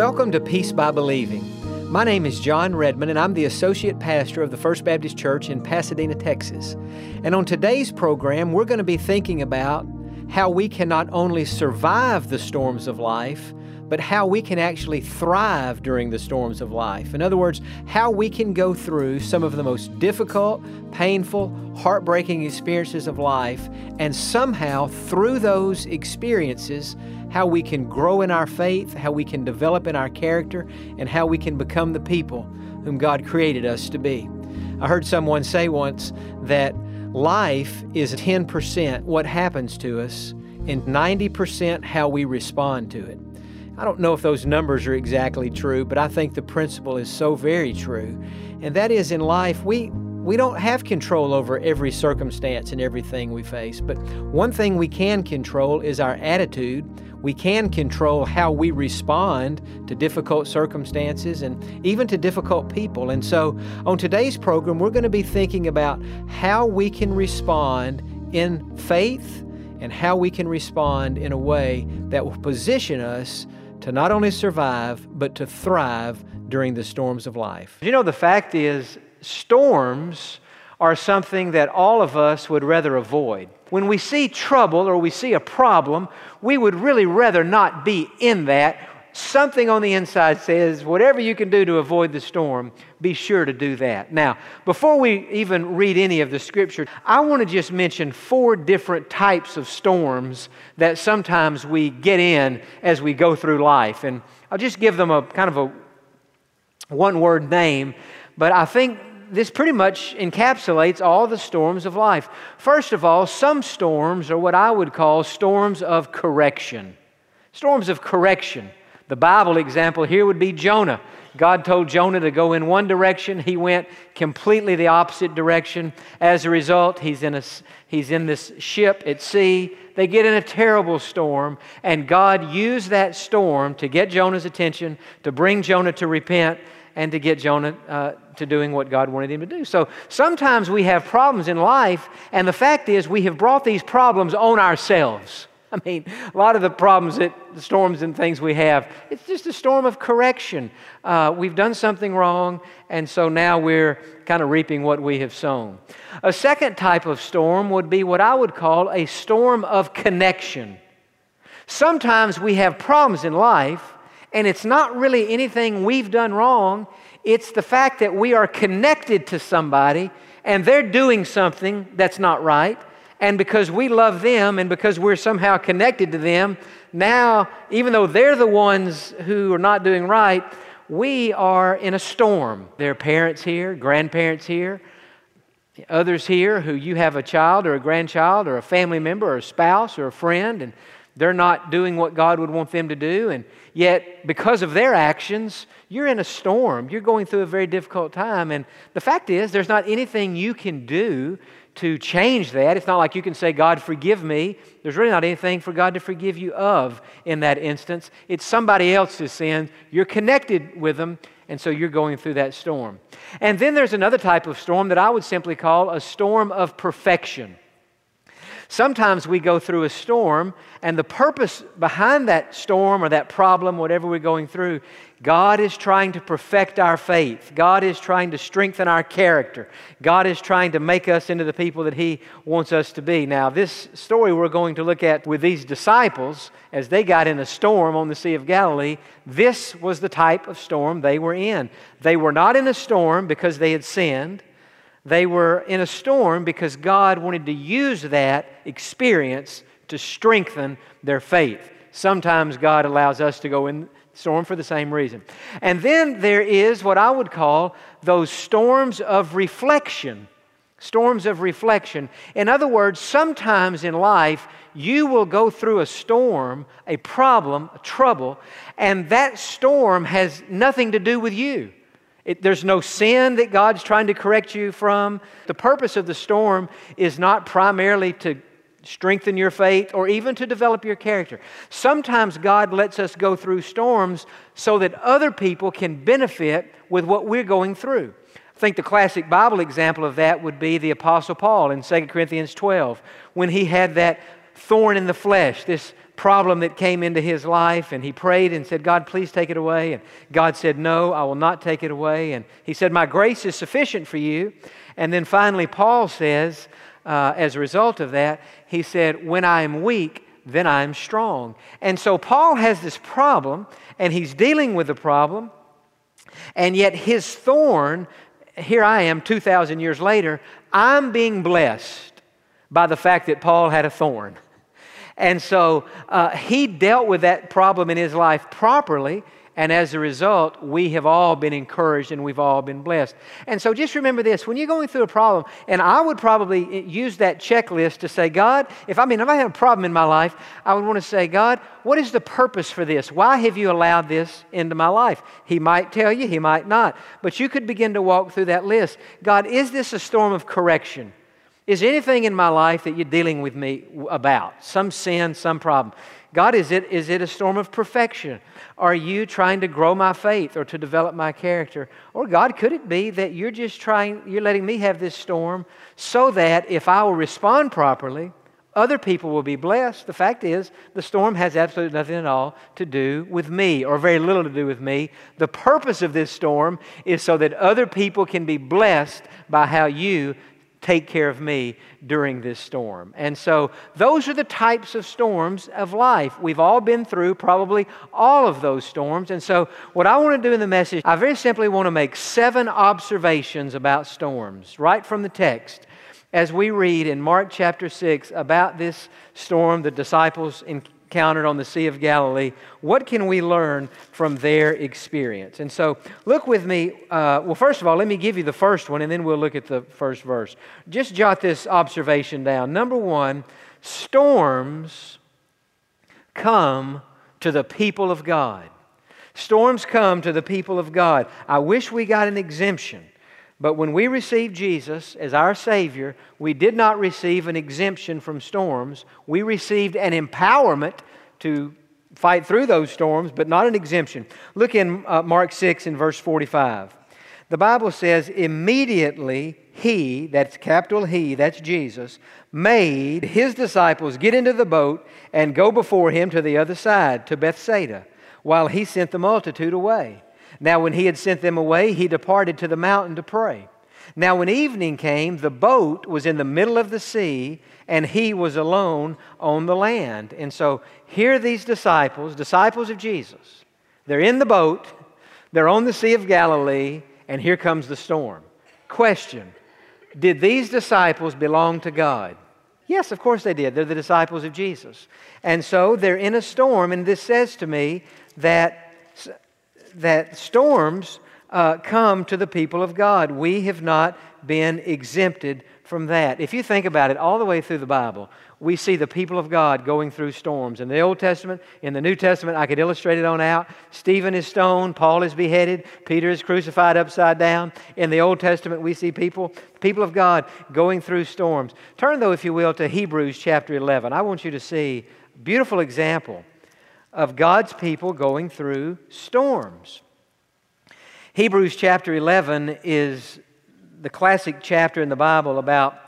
Welcome to Peace by Believing. My name is Jon Redmond, and I'm the Associate Pastor of the First Baptist Church in Pasadena, Texas. And on today's program, we're going to be thinking about how we can not only survive the storms of life, but how we can actually thrive during the storms of life. In other words, how we can go through some of the most difficult, painful, heartbreaking experiences of life, and somehow through those experiences, how we can grow in our faith, how we can develop in our character, and how we can become the people whom God created us to be. I heard someone say once that life is 10% what happens to us and 90% how we respond to it. I don't know if those numbers are exactly true, but I think the principle is so very true. And that is in life, we, we don't have control over every circumstance and everything we face, but one thing we can control is our attitude we can control how we respond to difficult circumstances and even to difficult people. And so, on today's program, we're going to be thinking about how we can respond in faith and how we can respond in a way that will position us to not only survive, but to thrive during the storms of life. You know, the fact is, storms are something that all of us would rather avoid. When we see trouble or we see a problem, we would really rather not be in that. Something on the inside says, whatever you can do to avoid the storm, be sure to do that. Now, before we even read any of the scripture, I want to just mention four different types of storms that sometimes we get in as we go through life. And I'll just give them a kind of a one word name, but I think this pretty much encapsulates all the storms of life. First of all, some storms are what I would call storms of correction. Storms of correction. The Bible example here would be Jonah. God told Jonah to go in one direction. He went completely the opposite direction. As a result, he's in, a, he's in this ship at sea. They get in a terrible storm, and God used that storm to get Jonah's attention, to bring Jonah to repent, and to get Jonah uh, to doing what God wanted him to do. So sometimes we have problems in life, and the fact is we have brought these problems on ourselves. I mean, a lot of the problems that the storms and things we have, it's just a storm of correction. Uh, we've done something wrong, and so now we're kind of reaping what we have sown. A second type of storm would be what I would call a storm of connection. Sometimes we have problems in life, and it's not really anything we've done wrong, it's the fact that we are connected to somebody and they're doing something that's not right. And because we love them and because we're somehow connected to them, now, even though they're the ones who are not doing right, we are in a storm. There are parents here, grandparents here, others here who you have a child or a grandchild or a family member or a spouse or a friend, and they're not doing what God would want them to do. And yet, because of their actions, you're in a storm. You're going through a very difficult time. And the fact is, there's not anything you can do to change that. It's not like you can say, God, forgive me. There's really not anything for God to forgive you of in that instance. It's somebody else's sin. You're connected with them, and so you're going through that storm. And then there's another type of storm that I would simply call a storm of perfection. Sometimes we go through a storm, and the purpose behind that storm or that problem, whatever we're going through, God is trying to perfect our faith. God is trying to strengthen our character. God is trying to make us into the people that He wants us to be. Now, this story we're going to look at with these disciples as they got in a storm on the Sea of Galilee, this was the type of storm they were in. They were not in a storm because they had sinned. They were in a storm because God wanted to use that experience to strengthen their faith. Sometimes God allows us to go in storm for the same reason. And then there is what I would call those storms of reflection. Storms of reflection. In other words, sometimes in life, you will go through a storm, a problem, a trouble, and that storm has nothing to do with you. It, there's no sin that God's trying to correct you from. The purpose of the storm is not primarily to strengthen your faith or even to develop your character. Sometimes God lets us go through storms so that other people can benefit with what we're going through. I think the classic Bible example of that would be the Apostle Paul in 2 Corinthians 12 when he had that thorn in the flesh, this problem that came into his life, and he prayed and said, God, please take it away. And God said, No, I will not take it away. And he said, My grace is sufficient for you. And then finally, Paul says, uh, as a result of that, he said, When I am weak, then I am strong. And so Paul has this problem, and he's dealing with the problem, and yet his thorn, here I am 2,000 years later, I'm being blessed by the fact that Paul had a thorn. And so uh, he dealt with that problem in his life properly. And as a result, we have all been encouraged and we've all been blessed. And so just remember this when you're going through a problem, and I would probably use that checklist to say, God, if I mean, if I have a problem in my life, I would want to say, God, what is the purpose for this? Why have you allowed this into my life? He might tell you, he might not. But you could begin to walk through that list. God, is this a storm of correction? Is anything in my life that you're dealing with me about? Some sin, some problem? God, is it, is it a storm of perfection? Are you trying to grow my faith or to develop my character? Or God, could it be that you're just trying, you're letting me have this storm so that if I will respond properly, other people will be blessed. The fact is, the storm has absolutely nothing at all to do with me, or very little to do with me. The purpose of this storm is so that other people can be blessed by how you take care of me during this storm. And so, those are the types of storms of life. We've all been through probably all of those storms. And so, what I want to do in the message, I very simply want to make seven observations about storms right from the text. As we read in Mark chapter 6 about this storm the disciples encountered on the Sea of Galilee, what can we learn from their experience? And so, look with me. Uh, well, first of all, let me give you the first one, and then we'll look at the first verse. Just jot this observation down. Number one, storms come to the people of God. Storms come to the people of God. I wish we got an exemption. But when we received Jesus as our Savior, we did not receive an exemption from storms. We received an empowerment to fight through those storms, but not an exemption. Look in uh, Mark 6 in verse 45. The Bible says, immediately he, that's capital He, that's Jesus, made his disciples get into the boat and go before him to the other side, to Bethsaida, while he sent the multitude away. Now, when he had sent them away, he departed to the mountain to pray. Now, when evening came, the boat was in the middle of the sea, and he was alone on the land. And so, here these disciples, disciples of Jesus, they're in the boat, they're on the Sea of Galilee, and here comes the storm. Question Did these disciples belong to God? Yes, of course they did. They're the disciples of Jesus. And so they're in a storm, and this says to me that that storms uh, come to the people of God. We have not been exempted from that. If you think about it, all the way through the Bible, we see the people of God going through storms. In the Old Testament, in the New Testament, I could illustrate it on out. Stephen is stoned, Paul is beheaded, Peter is crucified upside down. In the Old Testament, we see people, people of God, going through storms. Turn, though, if you will, to Hebrews chapter 11. I want you to see beautiful example of God's people going through storms. Hebrews chapter 11 is the classic chapter in the Bible about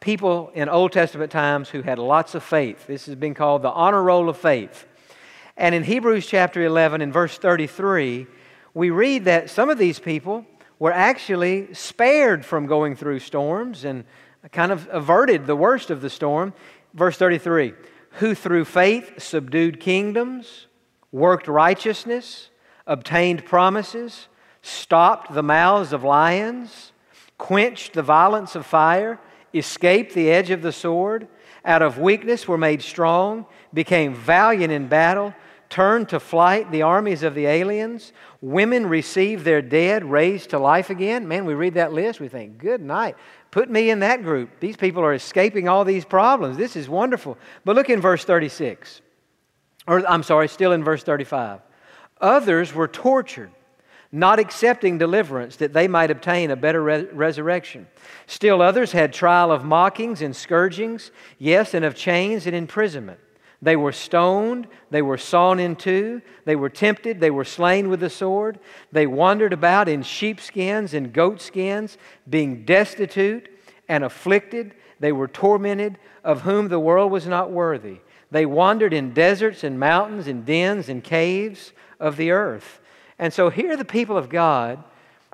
people in Old Testament times who had lots of faith. This has been called the honor roll of faith. And in Hebrews chapter 11, in verse 33, we read that some of these people were actually spared from going through storms and kind of averted the worst of the storm. Verse 33 who through faith subdued kingdoms, worked righteousness, obtained promises, stopped the mouths of lions, quenched the violence of fire, escaped the edge of the sword, out of weakness were made strong, became valiant in battle, turned to flight the armies of the aliens. Women received their dead raised to life again. Man, we read that list, we think, good night. Put me in that group. These people are escaping all these problems. This is wonderful. But look in verse 36. Or, I'm sorry, still in verse 35. Others were tortured, not accepting deliverance that they might obtain a better re- resurrection. Still others had trial of mockings and scourgings, yes, and of chains and imprisonment. They were stoned, they were sawn in two, they were tempted, they were slain with the sword. They wandered about in sheepskins and goatskins, being destitute and afflicted. They were tormented, of whom the world was not worthy. They wandered in deserts and mountains and dens and caves of the earth. And so here are the people of God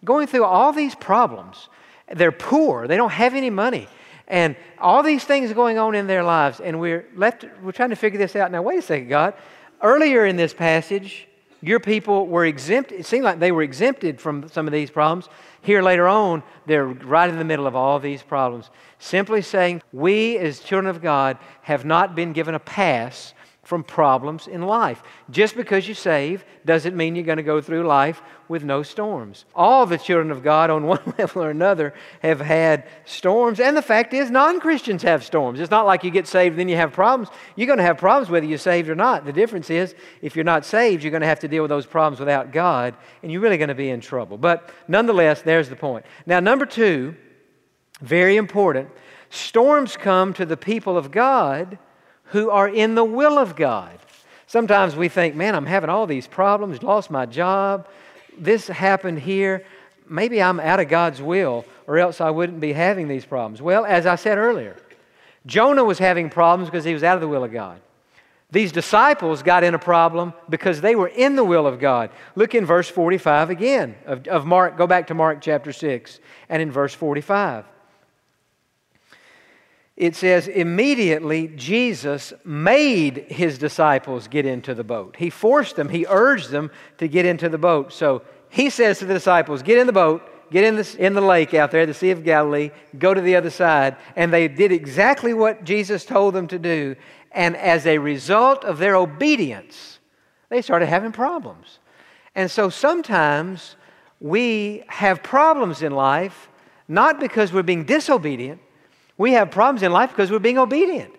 going through all these problems. They're poor, they don't have any money. And all these things going on in their lives, and we're left, we're trying to figure this out. Now, wait a second, God. Earlier in this passage, your people were exempt. It seemed like they were exempted from some of these problems. Here later on, they're right in the middle of all these problems. Simply saying, we as children of God have not been given a pass from problems in life. Just because you save doesn't mean you're going to go through life with no storms. All the children of God, on one level or another, have had storms. And the fact is, non Christians have storms. It's not like you get saved, then you have problems. You're going to have problems whether you're saved or not. The difference is, if you're not saved, you're going to have to deal with those problems without God, and you're really going to be in trouble. But nonetheless, there's the point. Now, number two, very important storms come to the people of God who are in the will of God. Sometimes we think, man, I'm having all these problems, lost my job, this happened here. Maybe I'm out of God's will, or else I wouldn't be having these problems. Well, as I said earlier, Jonah was having problems because he was out of the will of God. These disciples got in a problem because they were in the will of God. Look in verse 45 again of, of Mark. Go back to Mark chapter 6 and in verse 45 it says, immediately Jesus made his disciples get into the boat. He forced them, he urged them to get into the boat. So he says to the disciples, Get in the boat, get in the, in the lake out there, the Sea of Galilee, go to the other side. And they did exactly what Jesus told them to do. And as a result of their obedience, they started having problems. And so sometimes we have problems in life, not because we're being disobedient we have problems in life because we're being obedient.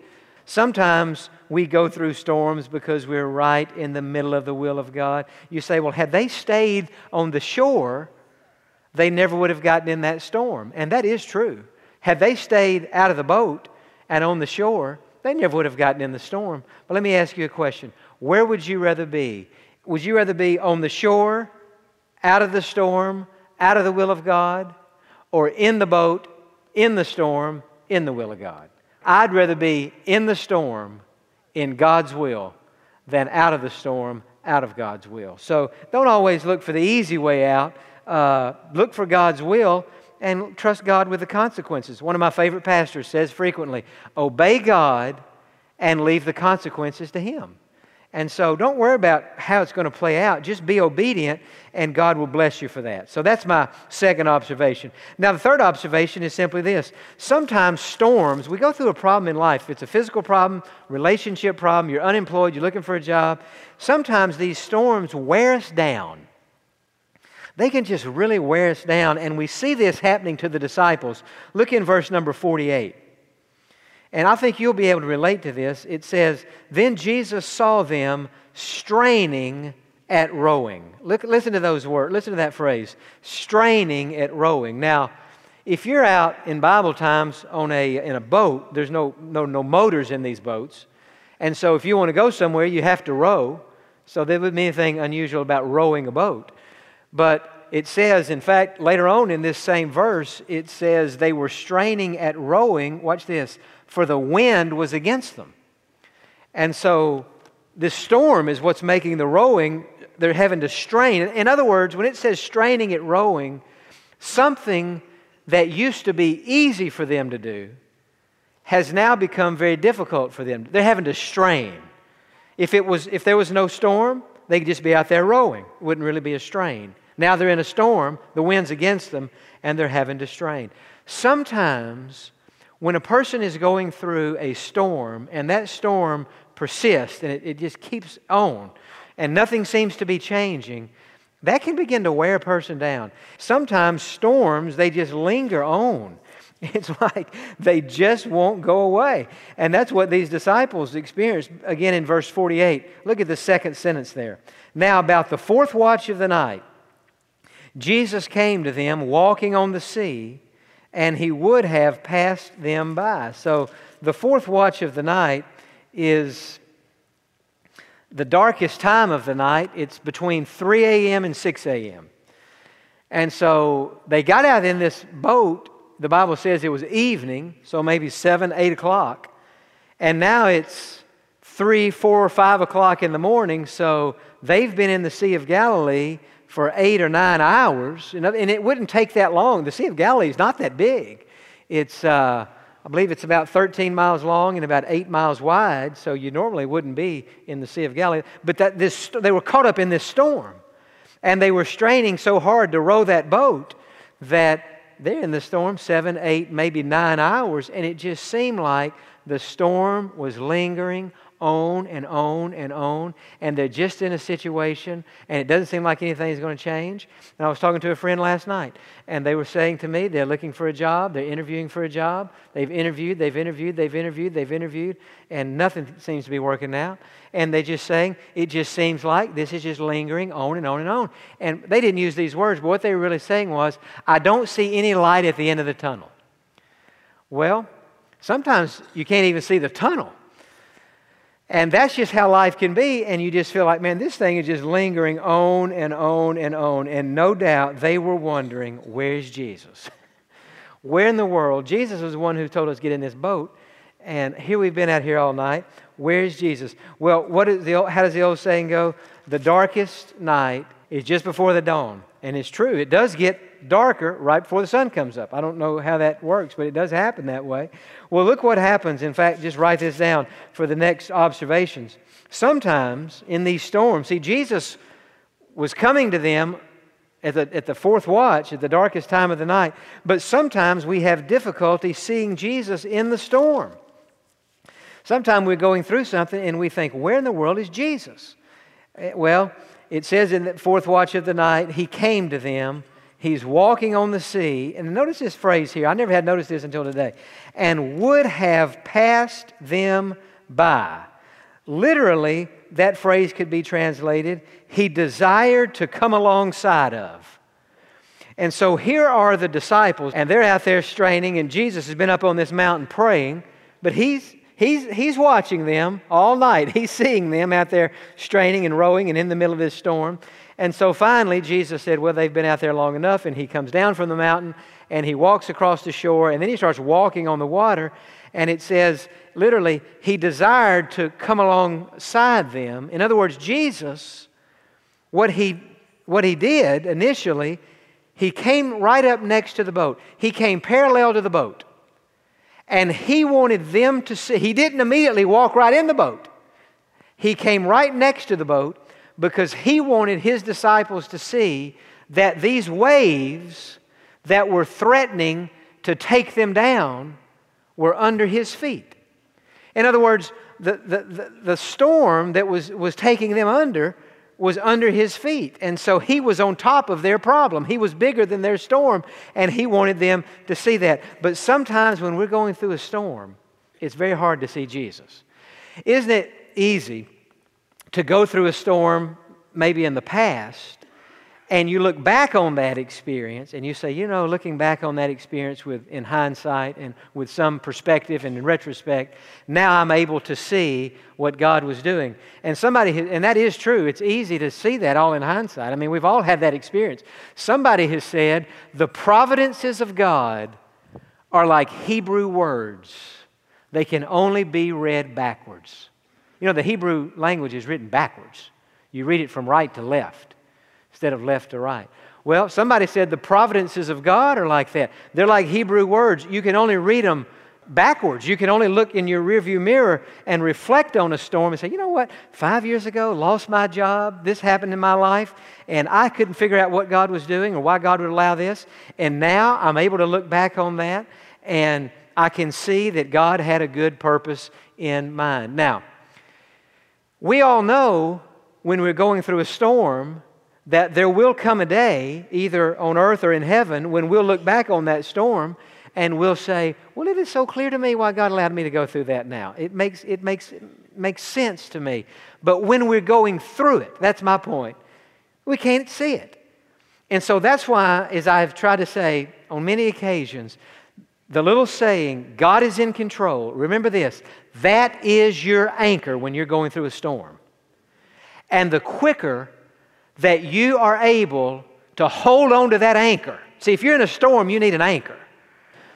Sometimes we go through storms because we're right in the middle of the will of God. You say, well, had they stayed on the shore, they never would have gotten in that storm. And that is true. Had they stayed out of the boat and on the shore, they never would have gotten in the storm. But let me ask you a question Where would you rather be? Would you rather be on the shore, out of the storm, out of the will of God, or in the boat, in the storm, in the will of God. I'd rather be in the storm in God's will than out of the storm out of God's will. So don't always look for the easy way out. Uh, look for God's will and trust God with the consequences. One of my favorite pastors says frequently obey God and leave the consequences to Him. And so don't worry about how it's going to play out. Just be obedient, and God will bless you for that. So that's my second observation. Now, the third observation is simply this sometimes storms, we go through a problem in life. It's a physical problem, relationship problem, you're unemployed, you're looking for a job. Sometimes these storms wear us down. They can just really wear us down, and we see this happening to the disciples. Look in verse number 48. And I think you'll be able to relate to this. It says, Then Jesus saw them straining at rowing. Look, listen to those words. Listen to that phrase straining at rowing. Now, if you're out in Bible times on a, in a boat, there's no, no, no motors in these boats. And so if you want to go somewhere, you have to row. So there wouldn't be anything unusual about rowing a boat. But it says, in fact, later on in this same verse, it says they were straining at rowing. Watch this for the wind was against them. And so this storm is what's making the rowing, they're having to strain. In other words, when it says straining at rowing, something that used to be easy for them to do has now become very difficult for them. They're having to strain. If, it was, if there was no storm, they could just be out there rowing. It wouldn't really be a strain. Now they're in a storm, the wind's against them, and they're having to strain. Sometimes when a person is going through a storm and that storm persists and it, it, just keeps on and nothing seems to be changing, that can begin to wear a person down. Sometimes storms, they just linger on. It's like they just won't go away. And that's what these disciples experienced. Again, in verse 48, look at the second sentence there. Now, about the fourth watch of the night, Jesus came to them walking on the sea, and he would have passed them by. So the fourth watch of the night is the darkest time of the night. It's between 3 a.m. and 6 a.m. And so they got out in this boat. The Bible says it was evening, so maybe 7, 8 o'clock. And now it's 3, 4, or 5 o'clock in the morning, so they've been in the Sea of Galilee for eight or nine hours. And it wouldn't take that long. The Sea of Galilee is not that big. It's, uh, I believe it's about 13 miles long and about 8 miles wide, so you normally wouldn't be in the Sea of Galilee. But that this, they were caught up in this storm. And they were straining so hard to row that boat that they're in the storm seven, eight, maybe nine hours, and it just seemed like the storm was lingering on and on and on, and they're just in a situation, and it doesn't seem like anything is going to change. And I was talking to a friend last night, and they were saying to me they're looking for a job, they're interviewing for a job, they've interviewed, they've interviewed, they've interviewed, they've interviewed, and nothing seems to be working out. And they're just saying it just seems like this is just lingering on and on and on. And they didn't use these words, but what they were really saying was, I don't see any light at the end of the tunnel. Well, sometimes you can't even see the tunnel and that's just how life can be. And you just feel like, man, this thing is just lingering on and on and on. And no doubt they were wondering, where's Jesus? Where in the world? Jesus was the one who told us get in this boat. And here we've been out here all night. Where's Jesus? Well, what is the, how does the old saying go? The darkest night is just before the dawn. And it's true, it does get darker right before the sun comes up. I don't know how that works, but it does happen that way. Well, look what happens. In fact, just write this down for the next observations. Sometimes in these storms, see, Jesus was coming to them at the, at the fourth watch, at the darkest time of the night, but sometimes we have difficulty seeing Jesus in the storm. Sometimes we're going through something and we think, where in the world is Jesus? Eh, well, it says in the fourth watch of the night, he came to them He's walking on the sea. And notice this phrase here. I never had noticed this until today. And would have passed them by. Literally, that phrase could be translated, he desired to come alongside of. And so here are the disciples, and they're out there straining, and Jesus has been up on this mountain praying, but he's, he's, he's watching them all night. He's seeing them out there straining and rowing and in the middle of this storm. And so finally, Jesus said, Well, they've been out there long enough. And he comes down from the mountain and he walks across the shore and then he starts walking on the water. And it says, literally, he desired to come alongside them. In other words, Jesus, what he, what he did initially, he came right up next to the boat. He came parallel to the boat. And he wanted them to see. He didn't immediately walk right in the boat. He came right next to the boat because he wanted his disciples to see that these waves that were threatening to take them down were under his feet. In other words, the, the, the, the, storm that was, was taking them under was under his feet. And so he was on top of their problem. He was bigger than their storm, and he wanted them to see that. But sometimes when we're going through a storm, it's very hard to see Jesus. Isn't it easy to go through a storm maybe in the past, and you look back on that experience and you say, you know, looking back on that experience with, in hindsight and with some perspective and in retrospect, now I'm able to see what God was doing. And somebody, and that is true. It's easy to see that all in hindsight. I mean, we've all had that experience. Somebody has said, the providences of God are like Hebrew words, they can only be read backwards. You know, the Hebrew language is written backwards. You read it from right to left instead of left to right. Well, somebody said the providences of God are like that. They're like Hebrew words. You can only read them backwards. You can only look in your rearview mirror and reflect on a storm and say, you know what? Five years ago, lost my job. This happened in my life, and I couldn't figure out what God was doing or why God would allow this. And now I'm able to look back on that, and I can see that God had a good purpose in mind. Now, we all know when we're going through a storm that there will come a day, either on earth or in heaven, when we'll look back on that storm and we'll say, Well, it is so clear to me why God allowed me to go through that now. It makes, it makes, it makes sense to me. But when we're going through it, that's my point, we can't see it. And so that's why, as I've tried to say on many occasions, the little saying, God is in control, remember this, that is your anchor when you're going through a storm. And the quicker that you are able to hold on to that anchor, see, if you're in a storm, you need an anchor.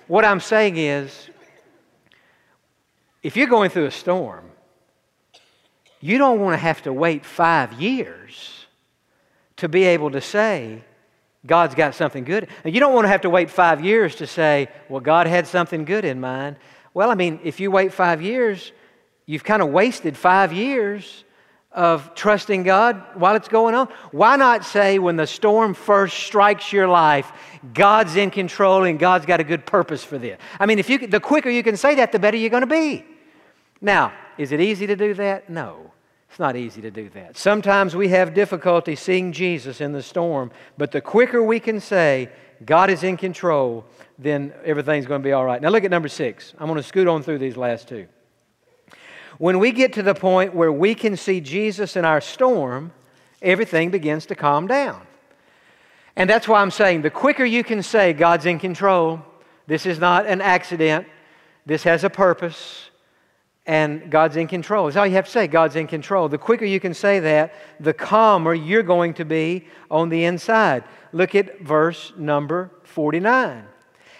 What I'm saying is, if you're going through a storm, you don't want to have to wait five years to be able to say, God's got something good. And you don't want to have to wait five years to say, well, God had something good in mind. Well, I mean, if you wait five years, you've kind of wasted five years of trusting God while it's going on. Why not say when the storm first strikes your life, God's in control and God's got a good purpose for this? I mean, if you, the quicker you can say that, the better you're going to be. Now, is it easy to do that? No. It's not easy to do that. Sometimes we have difficulty seeing Jesus in the storm, but the quicker we can say, God is in control, then everything's going to be all right. Now look at number six. I'm going to scoot on through these last two. When we get to the point where we can see Jesus in our storm, everything begins to calm down. And that's why I'm saying the quicker you can say, God's in control, this is not an accident, this has a purpose, and God's in control. That's all you have to say. God's in control. The quicker you can say that, the calmer you're going to be on the inside. Look at verse number 49.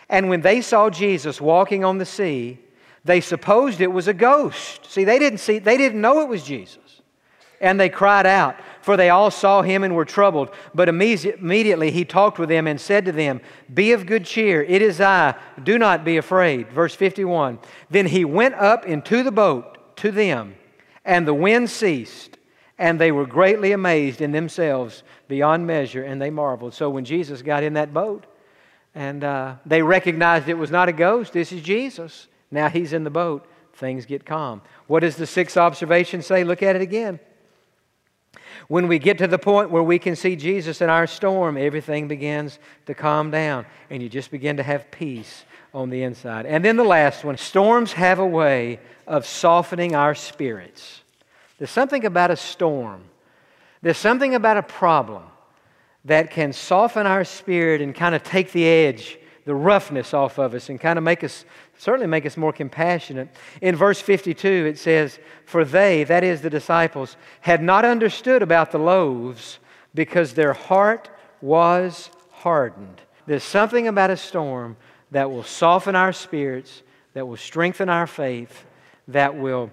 And when they saw Jesus walking on the sea, they supposed it was a ghost. See, they didn't see, they didn't know it was Jesus. And they cried out, for they all saw him and were troubled. But immediately he talked with them and said to them, Be of good cheer, it is I, do not be afraid. Verse 51 Then he went up into the boat to them, and the wind ceased, and they were greatly amazed in themselves beyond measure, and they marveled. So when Jesus got in that boat, and uh, they recognized it was not a ghost, this is Jesus. Now he's in the boat, things get calm. What does the sixth observation say? Look at it again. When we get to the point where we can see Jesus in our storm, everything begins to calm down and you just begin to have peace on the inside. And then the last one storms have a way of softening our spirits. There's something about a storm, there's something about a problem that can soften our spirit and kind of take the edge, the roughness off of us, and kind of make us certainly make us more compassionate. In verse 52, it says, For they, that is the disciples, had not understood about the loaves because their heart was hardened. There's something about a storm that will soften our spirits, that will strengthen our faith, that will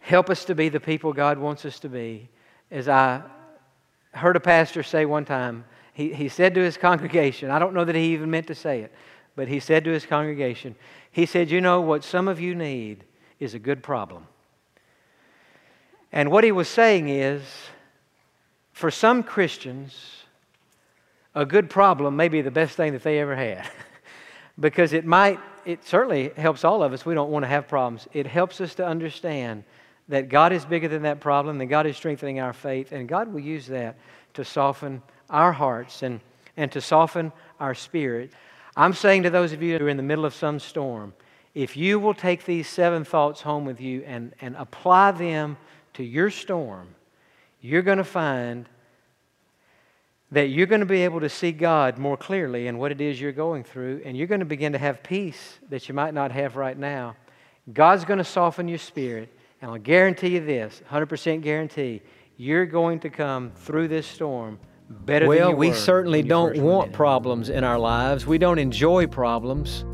help us to be the people God wants us to be. As I heard a pastor say one time, he, he said to his congregation, I don't know that he even meant to say it, but he said to his congregation, he said, You know, what some of you need is a good problem. And what he was saying is, for some Christians, a good problem may be the best thing that they ever had. because it might, it certainly helps all of us. We don't want to have problems. It helps us to understand that God is bigger than that problem, that God is strengthening our faith, and God will use that to soften our hearts and, and to soften our spirit. I'm saying to those of you who are in the middle of some storm, if you will take these seven thoughts home with you and, and apply them to your storm, you're going to find that you're going to be able to see God more clearly in what it is you're going through, and you're going to begin to have peace that you might not have right now. God's going to soften your spirit, and I'll guarantee you this 100% guarantee you're going to come through this storm better well, we certainly don't want problems in our lives. We don't enjoy problems.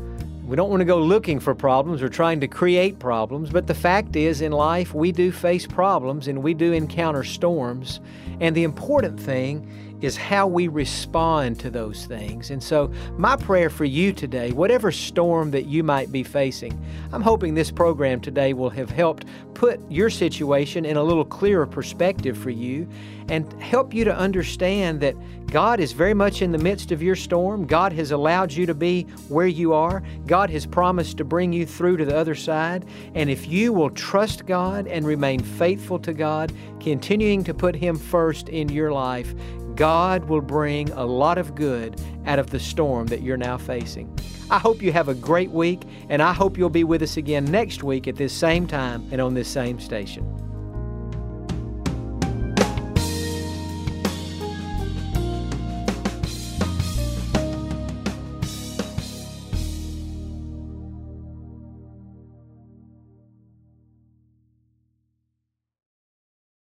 We don't want to go looking for problems or trying to create problems, but the fact is, in life, we do face problems and we do encounter storms. And the important thing is how we respond to those things. And so, my prayer for you today, whatever storm that you might be facing, I'm hoping this program today will have helped put your situation in a little clearer perspective for you and help you to understand that God is very much in the midst of your storm. God has allowed you to be where you are. God has promised to bring you through to the other side. And if you will trust God and remain faithful to God, continuing to put Him first in your life, God will bring a lot of good out of the storm that you're now facing. I hope you have a great week, and I hope you'll be with us again next week at this same time and on this same station.